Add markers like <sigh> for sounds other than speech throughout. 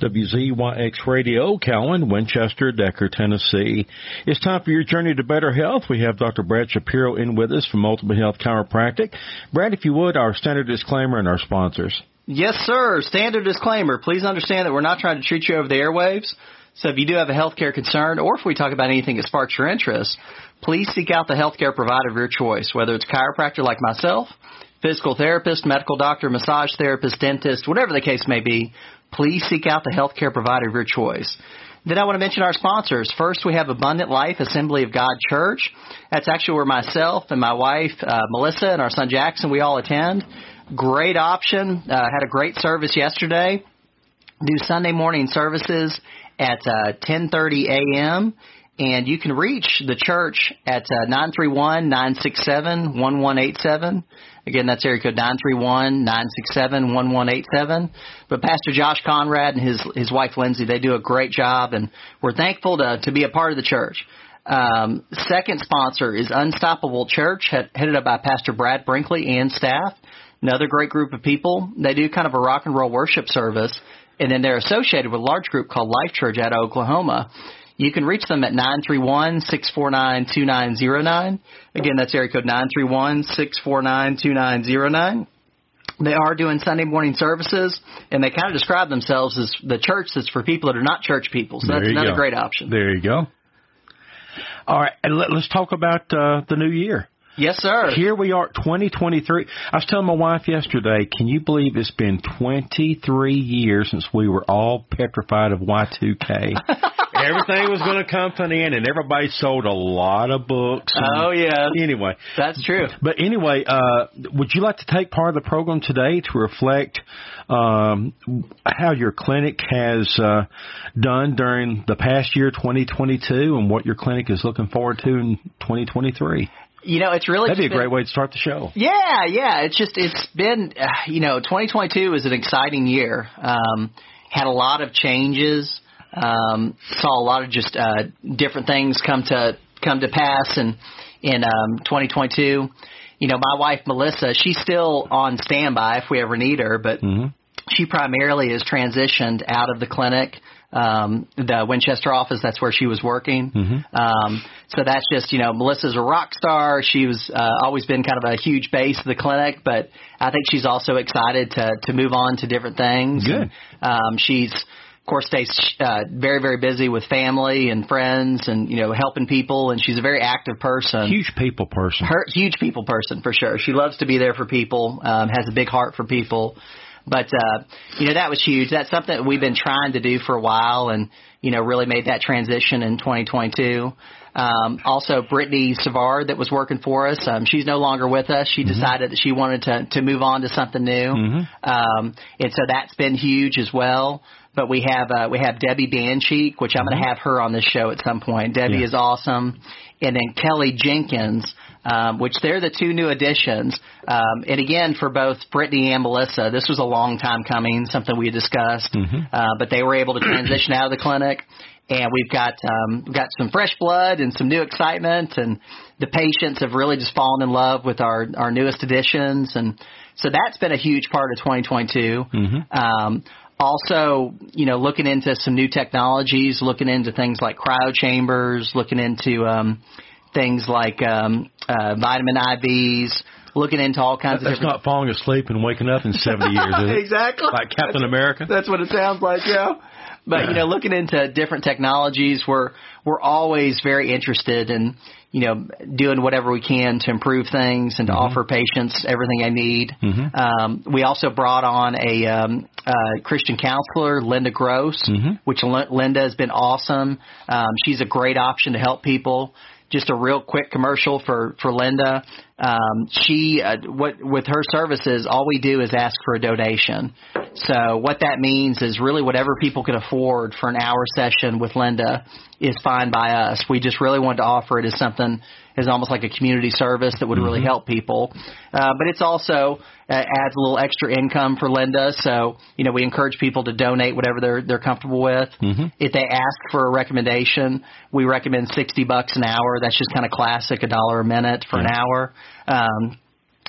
WZYX Radio, Cowan, Winchester, Decherd, Tennessee. It's time for your journey to better health. We have Dr. Brad Shapiro in with us from Ultimate Health Chiropractic. Brad, if you would, our standard disclaimer and our sponsors. Yes, sir. Standard disclaimer. Please understand that we're not trying to treat you over the airwaves. So if you do have a healthcare concern, or if we talk about anything that sparks your interest, please seek out the healthcare provider of your choice, whether it's chiropractor like myself, physical therapist, medical doctor, massage therapist, dentist, whatever the case may be please seek out the healthcare provider of your choice. Then I want to mention our sponsors. First, we have Abundant Life Assembly of God Church. That's actually where myself and my wife, uh, Melissa, and our son Jackson, we all attend. Great option. Uh, had a great service yesterday. Do Sunday morning services at uh, 10:30 a.m. And you can reach the church at uh, 931 967 1187. Again, that's area code 931 967 1187. But Pastor Josh Conrad and his, his wife Lindsay, they do a great job, and we're thankful to, to be a part of the church. Um, second sponsor is Unstoppable Church, headed up by Pastor Brad Brinkley and staff. Another great group of people. They do kind of a rock and roll worship service, and then they're associated with a large group called Life Church out of Oklahoma. You can reach them at 931-649-2909. Again, that's area code 931-649-2909. They are doing Sunday morning services, and they kind of describe themselves as the church that's for people that are not church people. So that's another go. great option. There you go. All right, and let, us talk about uh, the new year. Yes, sir. Here we are, 2023. I was telling my wife yesterday, can you believe it's been 23 years since we were all petrified of Y2K? <laughs> Everything was going to come to an end, and everybody sold a lot of books. oh, yeah. Anyway. That's true. But anyway, uh, would you like to take part of the program today to reflect um, how your clinic has uh, done during the past year, 2022, and what your clinic is looking forward to in 2023? You know, it's really that'd be a been, great way to start the show. Yeah, yeah. It's just it's been uh, you know 2022 is an exciting year. Um, had a lot of changes. Um, saw a lot of just uh, different things come to come to pass, and in um, 2022, you know, my wife Melissa, she's still on standby if we ever need her, but mm-hmm. she primarily has transitioned out of the clinic um, the Winchester office. That's where she was working. Mm-hmm. Um, so that's just you know Melissa's a rock star. She was uh, always been kind of a huge base of the clinic, but I think she's also excited to to move on to different things. Good. um, she's of course stays uh, very very busy with family and friends and you know helping people and she's a very active person huge people person her huge people person for sure she loves to be there for people um, has a big heart for people but uh, you know that was huge. That's something that we've been trying to do for a while, and you know really made that transition in 2022. Um, also, Brittany Savard that was working for us, um, she's no longer with us. She mm-hmm. decided that she wanted to to move on to something new, mm-hmm. um, and so that's been huge as well. But we have uh, we have Debbie Bancheek, which I'm mm-hmm. going to have her on this show at some point. Debbie yeah. is awesome, and then Kelly Jenkins um, which they're the two new additions. Um, and again, for both Brittany and Melissa, this was a long time coming, something we discussed. Mm-hmm. Uh, but they were able to transition out of the clinic, and we've got um, got some fresh blood and some new excitement, and the patients have really just fallen in love with our our newest additions, and so that's been a huge part of 2022. Mm-hmm. Um, also, you know, looking into some new technologies, looking into things like cryo chambers, looking into um, things like um, uh, vitamin IVs, looking into all kinds That's of. That's not falling asleep and waking up in 70 years, is it? <laughs> exactly. Like Captain that's, America. That's what it sounds like, yeah. But you know, looking into different technologies, we're we're always very interested in you know doing whatever we can to improve things and to mm-hmm. offer patients everything they need. Mm-hmm. Um, we also brought on a um, uh, Christian counselor, Linda Gross, mm-hmm. which Linda has been awesome. Um, she's a great option to help people just a real quick commercial for for Linda. Um, she uh, what with her services, all we do is ask for a donation. So what that means is really whatever people can afford for an hour session with Linda is fine by us. We just really want to offer it as something as almost like a community service that would mm-hmm. really help people. Uh, but it's also uh, adds a little extra income for Linda. So you know we encourage people to donate whatever they're they're comfortable with. Mm-hmm. If they ask for a recommendation, we recommend sixty bucks an hour. That's just kind of classic, a dollar a minute for yeah. an hour. Um,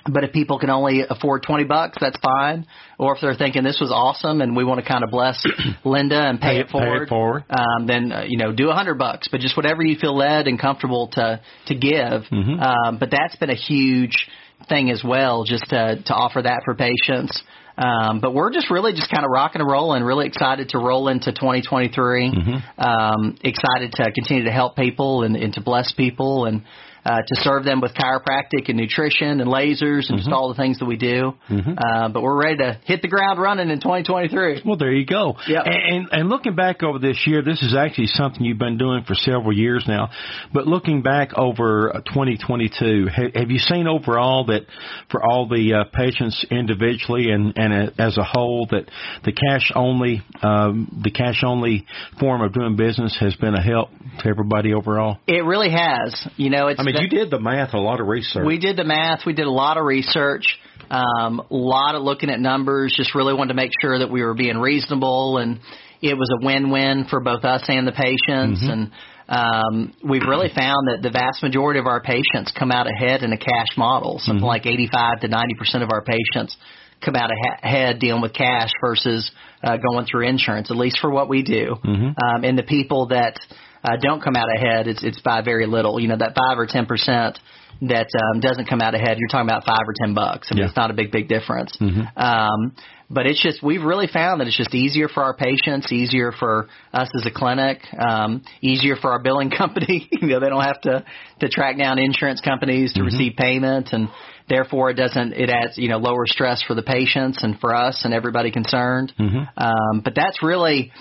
But if people can only afford 20 bucks, that's fine. Or if they're thinking this was awesome and we want to kind of bless <clears throat> Linda and pay, Pay it it- pay forward, it forward. Um, then, uh, you know, do a hundred bucks, but just whatever you feel led and comfortable to, to give. Mm-hmm. Um, but that's been a huge thing as well, just to, to offer that for patients. Um, but we're just really just kind of rocking and rolling, really excited to roll into 2023. Mm-hmm. Um, excited to continue to help people and, and to bless people and uh, to serve them with chiropractic and nutrition and lasers and just Mm-hmm. all the things that we do. Uh, but we're ready to hit the ground running in 2023. Well, there you go. Yep. And, and looking back over this year, this is actually something you've been doing for several years now. But looking back over uh, 2022, ha- have you seen overall that for all the uh, patients individually and and uh, as a whole that the cash only um, the cash only form of doing business has been a help to everybody overall? It really has. You know, it's I mean, that- you did the math, a lot of research. We did the math. We did a lot of research, um, a lot of looking at numbers. Just really wanted to make sure that we were being reasonable, and it was a win-win for both us and the patients. And um, we've really found that the vast majority of our patients come out ahead in a cash model. Something like 85 to 90 percent of our patients come out ahead dealing with cash versus uh, going through insurance. At least for what we do. Um, and the people that uh, don't come out ahead, it's it's by very little. You know, that five or ten percent that um, doesn't come out ahead, you're talking about five or ten bucks. I mean, Yeah. it's not a big big difference. Um, but it's just we've really found that it's just easier for our patients, easier for us as a clinic, um, easier for our billing <laughs> company. you know, they don't have to to track down insurance companies to receive payment, and therefore it doesn't it adds you know lower stress for the patients and for us and everybody concerned. Um, but that's really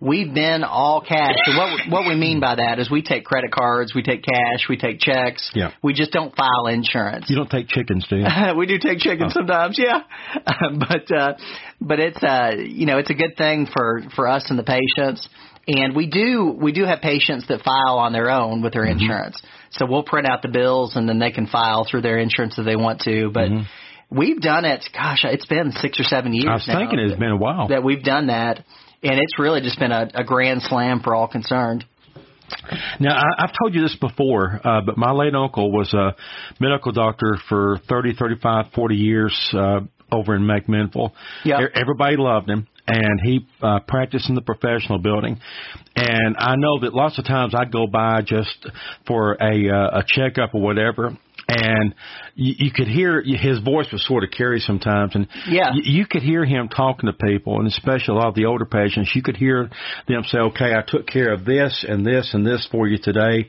we've been all cash. And what what we mean by that is we take credit cards, we take cash, we take checks. Yeah. We just don't file insurance. you don't take chickens, do you? <laughs> we do take chicken sometimes, yeah. <laughs> but uh but it's uh you know, it's a good thing for for us and the patients. And we do we do have patients that file on their own with their insurance. So we'll print out the bills and then they can file through their insurance if they want to. But we've done it gosh, it's been six or seven years I was now thinking it's been a while. that we've done that and it's really just been a, a grand slam for all concerned. Now, I, I've told you this before, uh, but my late uncle was a medical doctor for 30, 35, 40 years uh, over in McMinnville. Yep. E- Everybody loved him, and he uh, practiced in the professional building. And I know that lots of times I'd go by just for a, uh, a checkup or whatever. And you, you could hear his voice was sort of carry sometimes, and Yeah. you, you could hear him talking to people, and especially a lot of the older patients. You could hear them say, "Okay, I took care of this and this and this for you today,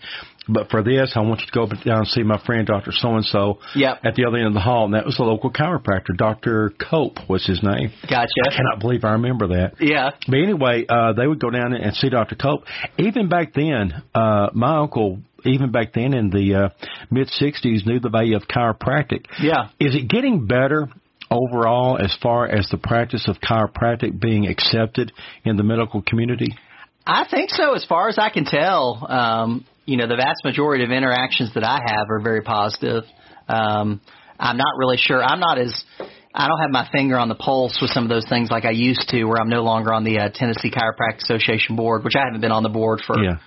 but for this, I want you to go down and see my friend Doctor So and So at the other end of the hall." And that was a local chiropractor, Doctor Cope was his name. Gotcha. I cannot believe I remember that. Yeah. But anyway, uh, they would go down and see Dr. Cope. Even back then, uh, my uncle, even back then in the uh, mid 60s, knew the value of chiropractic. Yeah. Is it getting better overall as far as the practice of chiropractic being accepted in the medical community? I think so. As far as I can tell, um, you know, the vast majority of interactions that I have are very positive. Um, I'm not really sure. I'm not as I don't have my finger on the pulse with some of those things like I used to, where I'm no longer on the uh, Tennessee Chiropractic Association board, which I haven't been on the board for Yeah.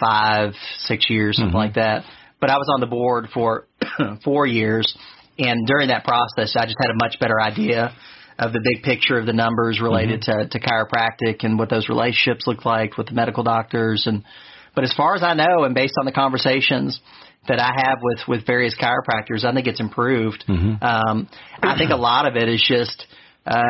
five, six years, something like that. But I was on the board for <clears throat> four years, and during that process, I just had a much better idea of the big picture of the numbers related to, to chiropractic and what those relationships look like with the medical doctors. And but as far as I know, and based on the conversations that I have with with various chiropractors, I think it's improved. Um, I think a lot of it is just uh,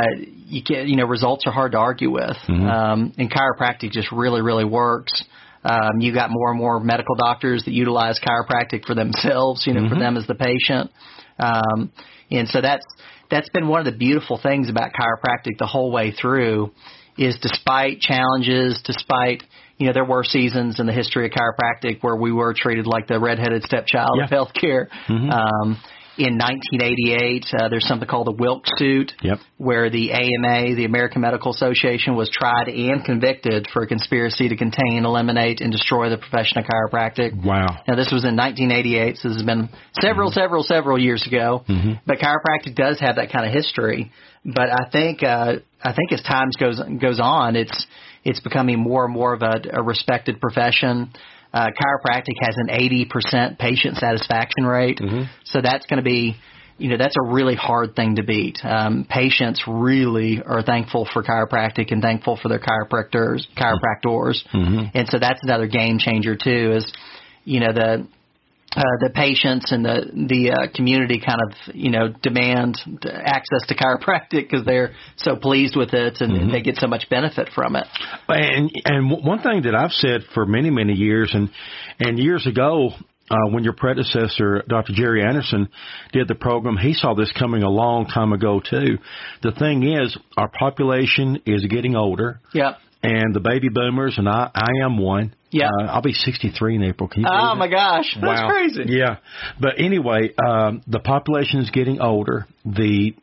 you can you know results are hard to argue with, um, and chiropractic just really really works. Um, you got more and more medical doctors that utilize chiropractic for themselves, you know, for them as the patient. Um, and so that's that's been one of the beautiful things about chiropractic the whole way through is despite challenges, despite you know there were seasons in the history of chiropractic where we were treated like the redheaded stepchild of Yeah. healthcare. Um, in 1988, uh, there's something called the Wilkes suit, Yep. where the AMA, the American Medical Association, was tried and convicted for a conspiracy to contain, eliminate, and destroy the profession of chiropractic. Wow. Now, this was in 1988, so this has been several, several, several years ago. But chiropractic does have that kind of history. But I think, uh, I think as time goes goes on, it's it's becoming more and more of a, a respected profession. Uh, chiropractic has an 80% patient satisfaction rate, so that's going to be you know that's a really hard thing to beat. Um, patients really are thankful for chiropractic and thankful for their chiropractors, chiropractors, mm-hmm. and so that's another game changer too. Is you know the uh, the patients and the the uh, community kind of you know demand access to chiropractic because they're so pleased with it and mm-hmm. they get so much benefit from it. And and one thing that I've said for many many years and and years ago uh, when your predecessor, Dr. Jerry Anderson, did the program, he saw this coming a long time ago too. The thing is, our population is getting older. Yeah. And the baby boomers, and I, I am one. Yeah. Uh, I'll be 63 in April. Can you Oh my gosh, that's crazy. Yeah. But anyway, um, the population is getting older. The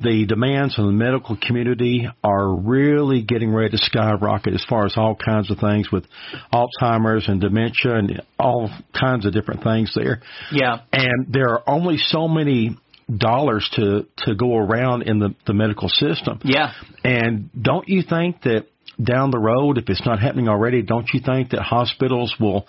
the demands of the medical community are really getting ready to skyrocket as far as all kinds of things with Alzheimer's and dementia and all kinds of different things there. Yeah. And there are only so many dollars to to go around in the the medical system. Yeah. And don't you think that down the road, if it's not happening already, don't you think that hospitals will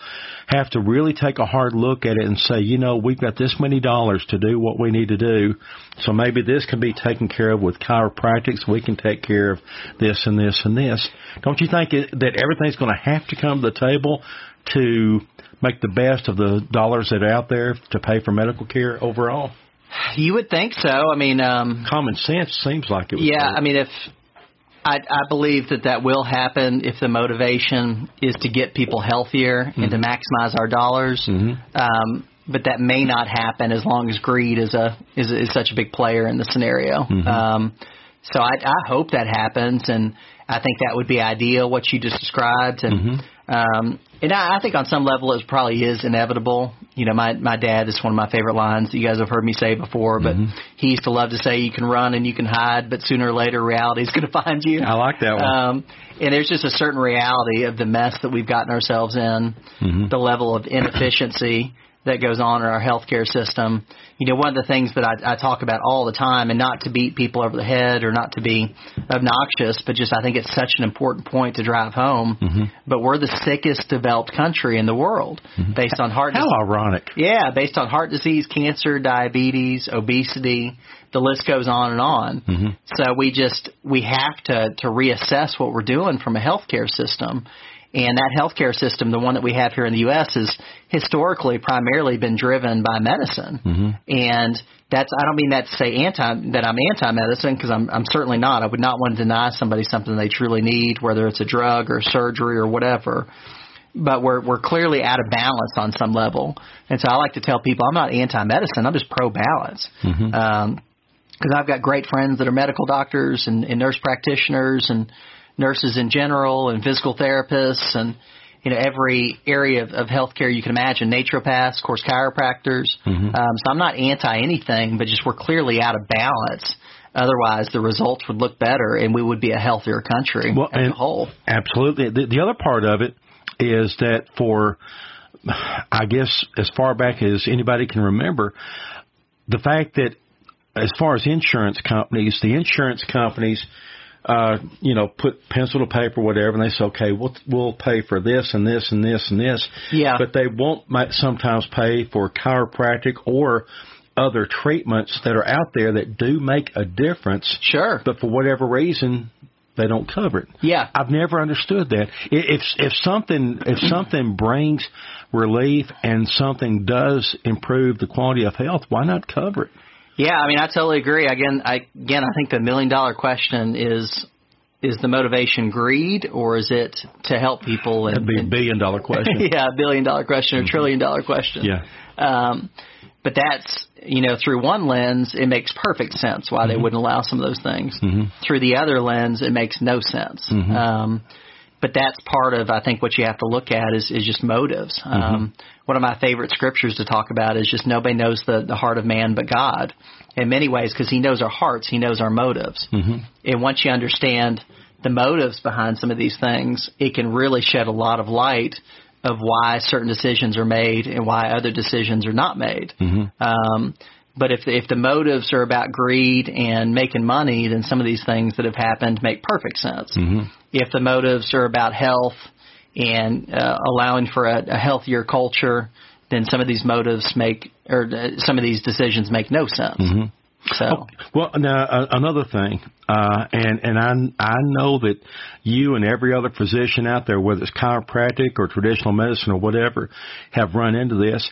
have to really take a hard look at it and say, you know, we've got this many dollars to do what we need to do, so maybe this can be taken care of with chiropractics. We can take care of this and this and this. Don't you think it, that everything's going to have to come to the table to make the best of the dollars that are out there to pay for medical care overall? You would think so. I mean, um, common sense seems like it. Would Yeah, I mean, if I, I believe that that will happen if the motivation is to get people healthier mm-hmm. and to maximize our dollars. Mm-hmm. Um, but that may not happen as long as greed is a is, is such a big player in the scenario. Mm-hmm. Um, so I, I hope that happens, and I think that would be ideal what you just described. And mm-hmm. Um, and I, I think on some level it probably is inevitable. You know, my my dad is one of my favorite lines that you guys have heard me say before, but mm-hmm. he used to love to say, "You can run and you can hide, but sooner or later reality is going <laughs> to find you." I like that one. Um, and there's just a certain reality of the mess that we've gotten ourselves in, mm-hmm. the level of inefficiency that goes on in our healthcare system. You know, one of the things that I, I talk about all the time, and not to beat people over the head or not to be obnoxious, but just I think it's such an important point to drive home. Mm-hmm. But we're the sickest developed country in the world mm-hmm. based on heart. How dis- ironic! Yeah, based on heart disease, cancer, diabetes, obesity. The list goes on and on. Mm-hmm. So we just we have to to reassess what we're doing from a healthcare system and that healthcare system, the one that we have here in the U.S., has historically primarily been driven by medicine. Mm-hmm. And that's I don't mean that to say anti that I'm anti-medicine because I'm I'm certainly not. I would not want to deny somebody something they truly need, whether it's a drug or surgery or whatever. But we're we're clearly out of balance on some level, and so I like to tell people I'm not anti-medicine. I'm just pro-balance. Mm-hmm. Um, because I've got great friends that are medical doctors and, and nurse practitioners and nurses in general and physical therapists and you know every area of, of healthcare you can imagine, naturopaths, of course, chiropractors. Mm-hmm. Um, so I'm not anti anything, but just we're clearly out of balance. Otherwise, the results would look better, and we would be a healthier country well, as a whole. Absolutely. The, the other part of it is that for, I guess, as far back as anybody can remember, the fact that as far as insurance companies, the insurance companies uh, you know, put pencil to paper, whatever, and they say, okay, we'll we'll pay for this and this and this and this. Yeah. But they won't might sometimes pay for chiropractic or other treatments that are out there that do make a difference. Sure. But for whatever reason, they don't cover it. Yeah. I've never understood that. If if something if something brings relief and something does improve the quality of health, why not cover it? Yeah, I mean, I totally agree. Again, I again, I think the million dollar question is is the motivation greed or is it to help people? And, That'd be a billion dollar question. <laughs> yeah, a billion dollar question or mm-hmm. trillion dollar question. Yeah. Um, but that's you know through one lens it makes perfect sense why mm-hmm. they wouldn't allow some of those things. Mm-hmm. Through the other lens, it makes no sense. Mm-hmm. Um, but that's part of I think what you have to look at is is just motives. Mm-hmm. Um, one of my favorite scriptures to talk about is just nobody knows the the heart of man but God. In many ways, because He knows our hearts, He knows our motives. Mm-hmm. And once you understand the motives behind some of these things, it can really shed a lot of light of why certain decisions are made and why other decisions are not made. Mm-hmm. Um, but if the, if the motives are about greed and making money, then some of these things that have happened make perfect sense. Mm-hmm. If the motives are about health and uh, allowing for a, a healthier culture then some of these motives make or uh, some of these decisions make no sense. Mhm. So Well, now uh, another thing, uh, and and I I know that you and every other physician out there, whether it's chiropractic or traditional medicine or whatever, have run into this.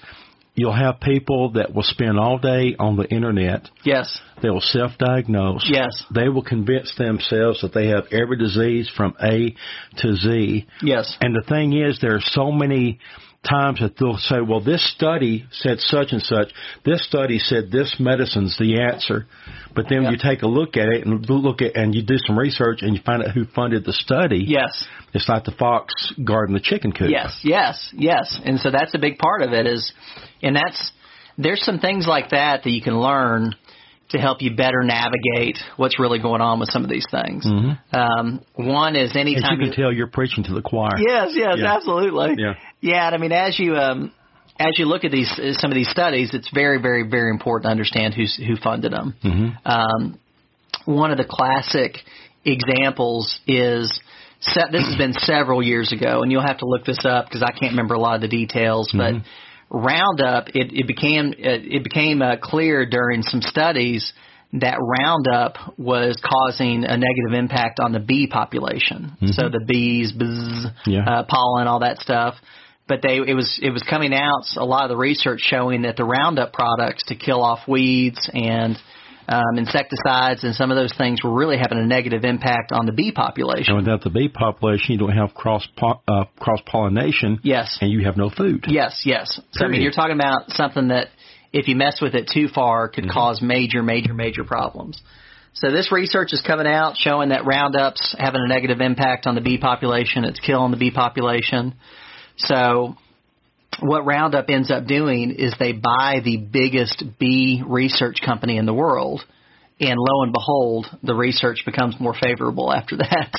You'll have people that will spend all day on the internet. yes, They will self-diagnose. yes, They will convince themselves that they have every disease from A to Z. yes, And the thing is, there are so many times that they'll say, well, this study said such and such. This study said this medicine's the answer. But then Yeah. you take a look at it and look at, and you do some research and you find out who funded the study. yes. It's like the fox guarding the chicken coop. Yes, yes, yes. And so that's a big part of it is, and that's, there's some things like that that you can learn to help you better navigate what's really going on with some of these things. Mhm. Um, one is As anytime you can tell, you're preaching to the choir. Yes, yes, Yeah. absolutely. Yeah. Yeah, and I mean, as you um, as you look at these uh, some of these studies, it's very, very, very important to understand who's who funded them. hmm Um, one of the classic examples is this has been several years ago, and you'll have to look this up because I can't remember a lot of the details, but. Roundup, it, it became it, it became uh, clear during some studies that Roundup was causing a negative impact on the bee population. So the bees, buzz, Yeah. uh, pollen, all that stuff. But they it was it was coming out a lot of the research showing that the Roundup products to kill off weeds and um, insecticides and some of those things were really having a negative impact on the bee population. And without the bee population, you don't have cross uh, cross pollination. Yes. And you have no food. Yes, yes. So I mean, you're talking about something that if you mess with it too far could cause major, major, major problems. So this research is coming out showing that Roundup's having a negative impact on the bee population. It's killing the bee population. So what Roundup ends up doing is they buy the biggest bee research company in the world. And lo and behold, the research becomes more favorable after that.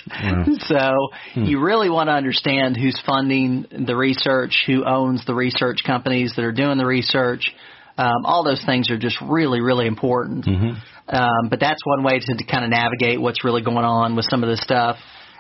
<laughs> so you really want to understand who's funding the research, who owns the research companies that are doing the research. Um, all those things are just really, really important. Um, but that's one way to, to kind of navigate what's really going on with some of this stuff.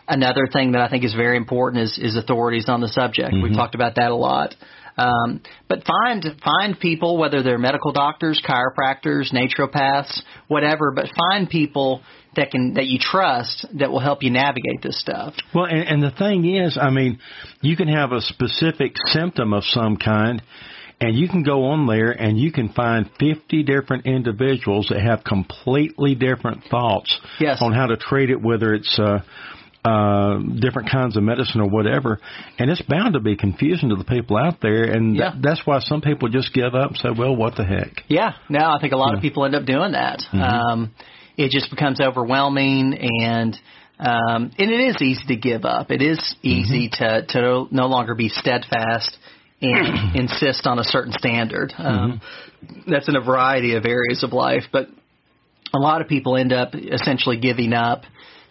Another thing that I think is very important is, is authorities on the subject. We've talked about that a lot. Um, but find find people, whether they're medical doctors, chiropractors, naturopaths, whatever. But find people that can that you trust that will help you navigate this stuff. Well, and, and the thing is, I mean, you can have a specific symptom of some kind, and you can go on there and you can find 50 different individuals that have completely different thoughts Yes. on how to treat it, whether it's uh, uh, different kinds of medicine or whatever. And it's bound to be confusing to the people out there, and Yeah. th- that's why some people just give up and say, well, what the heck? Yeah, no, I think a lot of people end up doing that. Mm-hmm. Um, it just becomes overwhelming, and um, and it is easy to give up. It is easy Mm-hmm. to to no longer be steadfast and <clears throat> insist on a certain standard. Um, Mm-hmm. That's in a variety of areas of life, but a lot of people end up essentially giving up.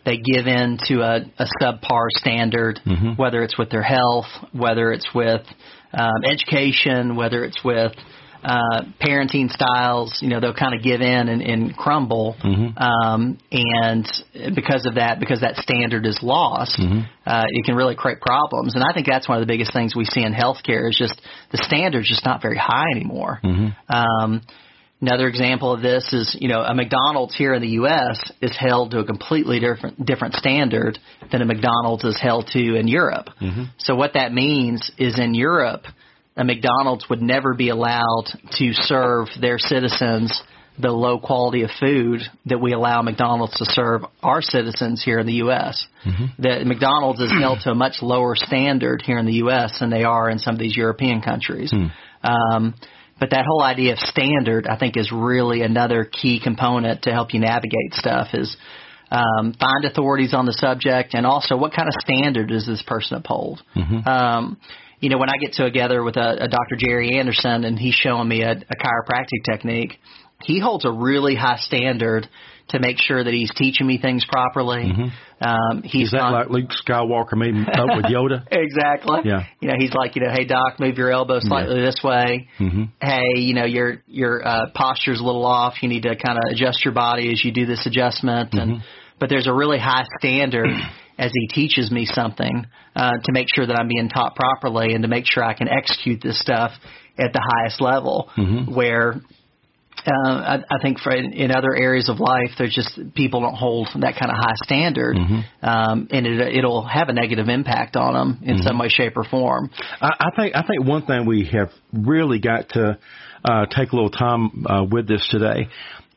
They give in to a, a subpar standard, Mm-hmm. whether it's with their health, whether it's with um, education, whether it's with uh, parenting styles. You know, they'll kind of give in and, and crumble, Mm-hmm. um, and because of that, because that standard is lost, Mm-hmm. uh, it can really create problems. And I think that's one of the biggest things we see in healthcare is just the standard's just not very high anymore. Mm-hmm. Um, Another example of this is, you know, a McDonald's here in the U.S. is held to a completely different different standard than a McDonald's is held to in Europe. Mm-hmm. So what that means is in Europe, a McDonald's would never be allowed to serve their citizens the low quality of food that we allow McDonald's to serve our citizens here in the U.S. Mm-hmm. That McDonald's is held to a much lower standard here in the U.S. than they are in some of these European countries. Hmm. Um, but that whole idea of standard, I think, is really another key component to help you navigate stuff. Is um, find authorities on the subject, and also what kind of standard does this person uphold? Um, you know, when I get together with a, a Dr. Jerry Anderson and he's showing me a, a chiropractic technique, he holds a really high standard to make sure that he's teaching me things properly. Um, he's Is that not, like Luke Skywalker meeting up with Yoda? <laughs> Exactly. Yeah. You know, he's like, you know, hey doc, move your elbow slightly this way. Mhm. Hey, you know, your your uh, posture's a little off. You need to kind of adjust your body as you do this adjustment. And but there's a really high standard, as he teaches me something uh, to make sure that I'm being taught properly and to make sure I can execute this stuff at the highest level. Mm-hmm. Where uh, I, I think for in, in other areas of life, there's just people don't hold that kind of high standard, Mm-hmm. um, and it, it'll have a negative impact on them in Mm-hmm. some way, shape, or form. I, I think I think one thing we have really got to uh, take a little time uh, with this today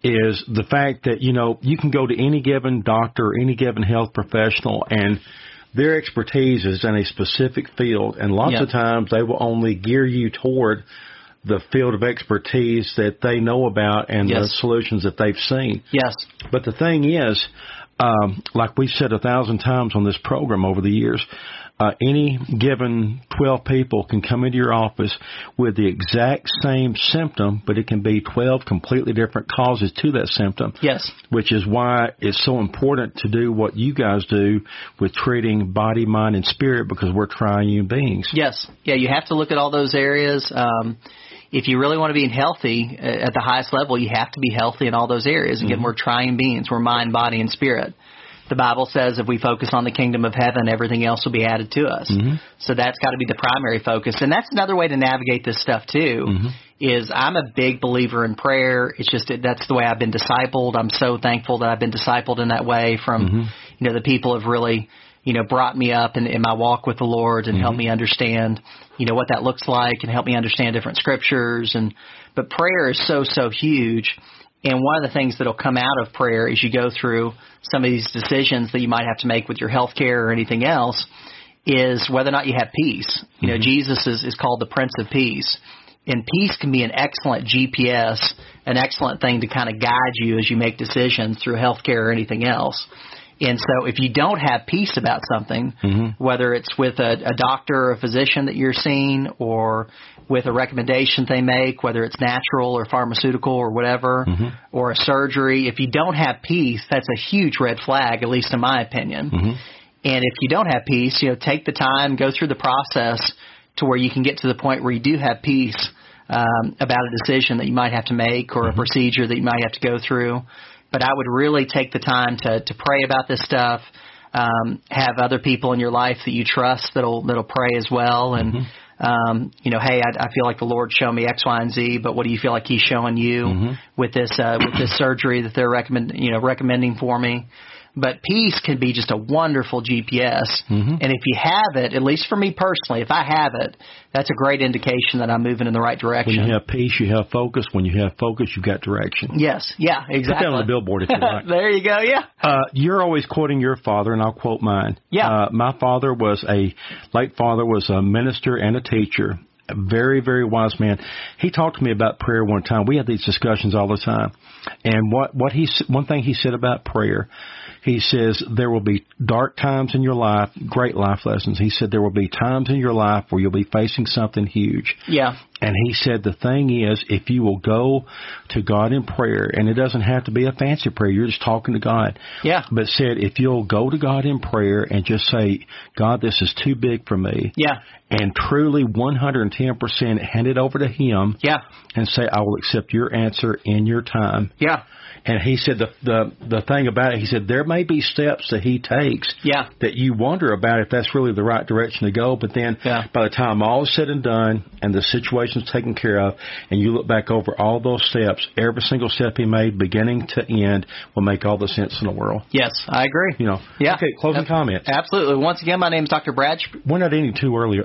is the fact that you know you can go to any given doctor, any given health professional, and their expertise is in a specific field, and lots Yeah. of times they will only gear you toward the field of expertise that they know about and the solutions that they've seen. Yes, But the thing is, um, like we've said a thousand times on this program over the years, uh, any given 12 people can come into your office with the exact same symptom, but it can be 12 completely different causes to that symptom. yes, Which is why it's so important to do what you guys do with treating body, mind, and spirit because we're triune beings. yes, yeah. You have to look at all those areas. Um, if you really want to be healthy uh, at the highest level, you have to be healthy in all those areas. Again, we're mm-hmm. triune beings. We're mind, body, and spirit. The Bible says if we focus on the kingdom of heaven, everything else will be added to us. Mm-hmm. So that's got to be the primary focus. And that's another way to navigate this stuff too. Mm-hmm. Is I'm a big believer in prayer. It's just that that's the way I've been discipled. I'm so thankful that I've been discipled in that way from you know the people have really you know brought me up in, in my walk with the Lord and helped mm-hmm. me understand you know what that looks like and help me understand different scriptures and but prayer is so so huge and one of the things that'll come out of prayer as you go through some of these decisions that you might have to make with your health care or anything else is whether or not you have peace. You know, mm-hmm. Jesus is, is called the Prince of Peace. And peace can be an excellent GPS, an excellent thing to kind of guide you as you make decisions through healthcare or anything else. And so if you don't have peace about something, mm-hmm. whether it's with a, a doctor or a physician that you're seeing or with a recommendation they make, whether it's natural or pharmaceutical or whatever, mm-hmm. or a surgery, if you don't have peace, that's a huge red flag, at least in my opinion. Mm-hmm. And if you don't have peace, you know, take the time, go through the process to where you can get to the point where you do have peace um, about a decision that you might have to make or a procedure that you might have to go through. But I would really take the time to to pray about this stuff. Um, have other people in your life that you trust that'll that'll pray as well, and um, you know, hey, I, I feel like the Lord showed me X, Y, and Z, but what do you feel like He's showing you with this uh, with this surgery that they're recommend you know recommending for me? But peace can be just a wonderful GPS. And if you have it, at least for me personally, if I have it, that's a great indication that I'm moving in the right direction. When you have peace, you have focus. When you have focus, you've got direction. Yes, yeah, exactly. Put that on the billboard if you like. <laughs> there you go. Yeah. Uh, you're always quoting your father, and I'll quote mine. Yeah. Uh, my father was a late father was a minister and a teacher. A very, very wise man. He talked to me about prayer one time. We had these discussions all the time, and what what he one thing he said about prayer, he says there will be dark times in your life, great life lessons. He said there will be times in your life where you'll be facing something huge, Yeah. and he said the thing is, if you will go to God in prayer, and it doesn't have to be a fancy prayer, you're just talking to God. Yeah. But said, if you'll go to God in prayer and just say, God, this is too big for me, Yeah. and truly 110% hand it over to Him Yeah. and say, I will accept your answer in your time. Yeah. And he said the the the thing about it, he said there may be steps that he takes Yeah. that you wonder about if that's really the right direction to go. But then Yeah. by the time all is said and done and the situation's taken care of and you look back over all those steps, every single step he made, beginning to end, will make all the sense in the world. Yes, I agree. You know. Yeah. Okay, closing Ab- comments. Absolutely. Once again, my name is Dr. Brad. We're not ending too early.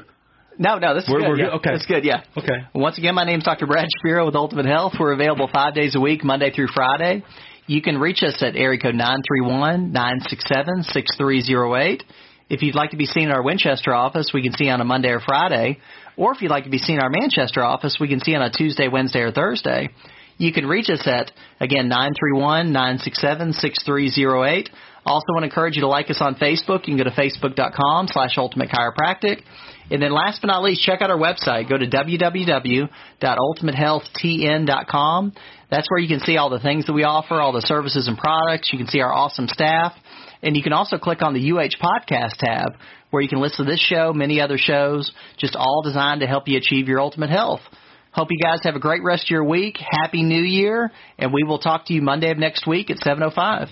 No, no, this is We're- good. we're yeah. good. Okay. That's good. Yeah. Okay. Once again, my name is Dr. Brad Shapiro with Ultimate Health. We're available five days a week, Monday through Friday. You can reach us at area code 931-967-6308. If you'd like to be seen in our Winchester office, we can see you on a Monday or Friday. Or if you'd like to be seen in our Manchester office, we can see you on a Tuesday, Wednesday, or Thursday. You can reach us at, again, 931-967-6308. Also want to encourage you to like us on Facebook. You can go to facebook.com slash ultimate chiropractic. And then last but not least, check out our website. Go to www.ultimatehealthtn.com. That's where you can see all the things that we offer, all the services and products. You can see our awesome staff. And you can also click on the UH Podcast tab where you can listen to this show, many other shows, just all designed to help you achieve your ultimate health. Hope you guys have a great rest of your week. Happy New Year. And we will talk to you Monday of next week at 7.05.